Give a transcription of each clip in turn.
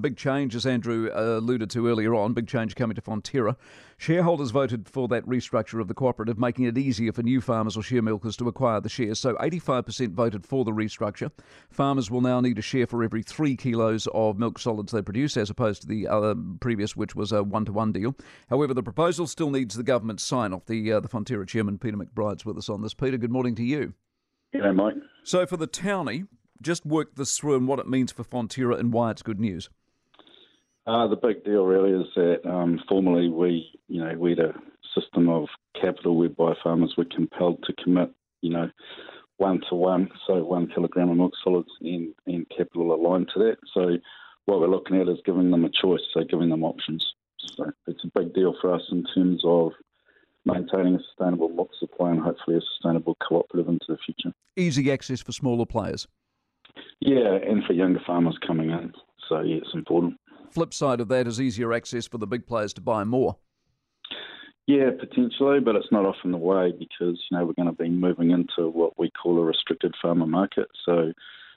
big change, as Andrew uh, alluded to earlier on, big change coming to Fonterra. Shareholders voted for that restructure of the cooperative, making it easier for new farmers or share milkers to acquire the shares. So 85% voted for the restructure. Farmers will now need a share for every three kilos of milk solids they produce, as opposed to the uh, previous, which was a one to one deal. However, the proposal still needs the government's sign off. The, uh, the Fonterra chairman, Peter McBride's with us on this. Peter, good morning to you. G'day, Mike. So, for the townie, just work this through and what it means for Fonterra and why it's good news. Uh, the big deal really is that um, formerly we, you know, we had a system of capital whereby farmers were compelled to commit, you know, one to one, so one kilogram of milk solids and, and capital aligned to that. So what we're looking at is giving them a choice, so giving them options. So it's a big deal for us in terms of maintaining a sustainable milk supply and hopefully a sustainable cooperative into the future. Easy access for smaller players. Yeah, and for younger farmers coming in. So, yeah, it's important. Flip side of that is easier access for the big players to buy more. Yeah, potentially, but it's not often the way because, you know, we're going to be moving into what we call a restricted farmer market. So,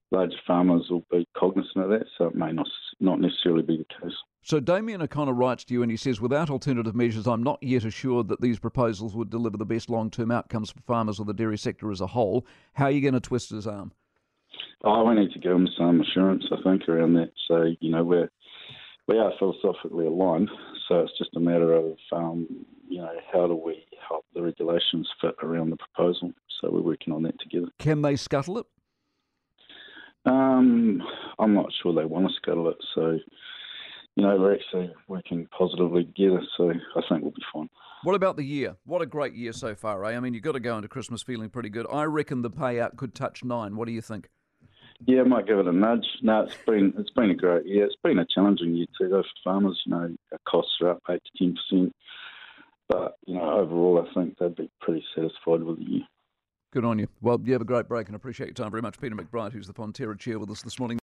larger farmers will be cognizant of that, so it may not, not necessarily be the case. So Damien O'Connor writes to you and he says, without alternative measures, I'm not yet assured that these proposals would deliver the best long-term outcomes for farmers or the dairy sector as a whole. How are you going to twist his arm? Oh, we need to give him some assurance, I think, around that. So, you know, we're we are philosophically aligned. So it's just a matter of, um, you know, how do we help the regulations fit around the proposal? So we're working on that together. Can they scuttle it? Um, I'm not sure they want to scuttle it. So, you know, we're actually working positively together. So I think we'll be fine. What about the year? What a great year so far, eh? I mean, you've got to go into Christmas feeling pretty good. I reckon the payout could touch nine. What do you think? Yeah, I might give it a nudge. No, it's been it's been a great year. It's been a challenging year too, though, for farmers. You know, our costs are up eight to ten percent, but you know, overall, I think they'd be pretty satisfied with the year. Good on you. Well, you have a great break and appreciate your time very much. Peter McBride, who's the Fonterra chair with us this morning.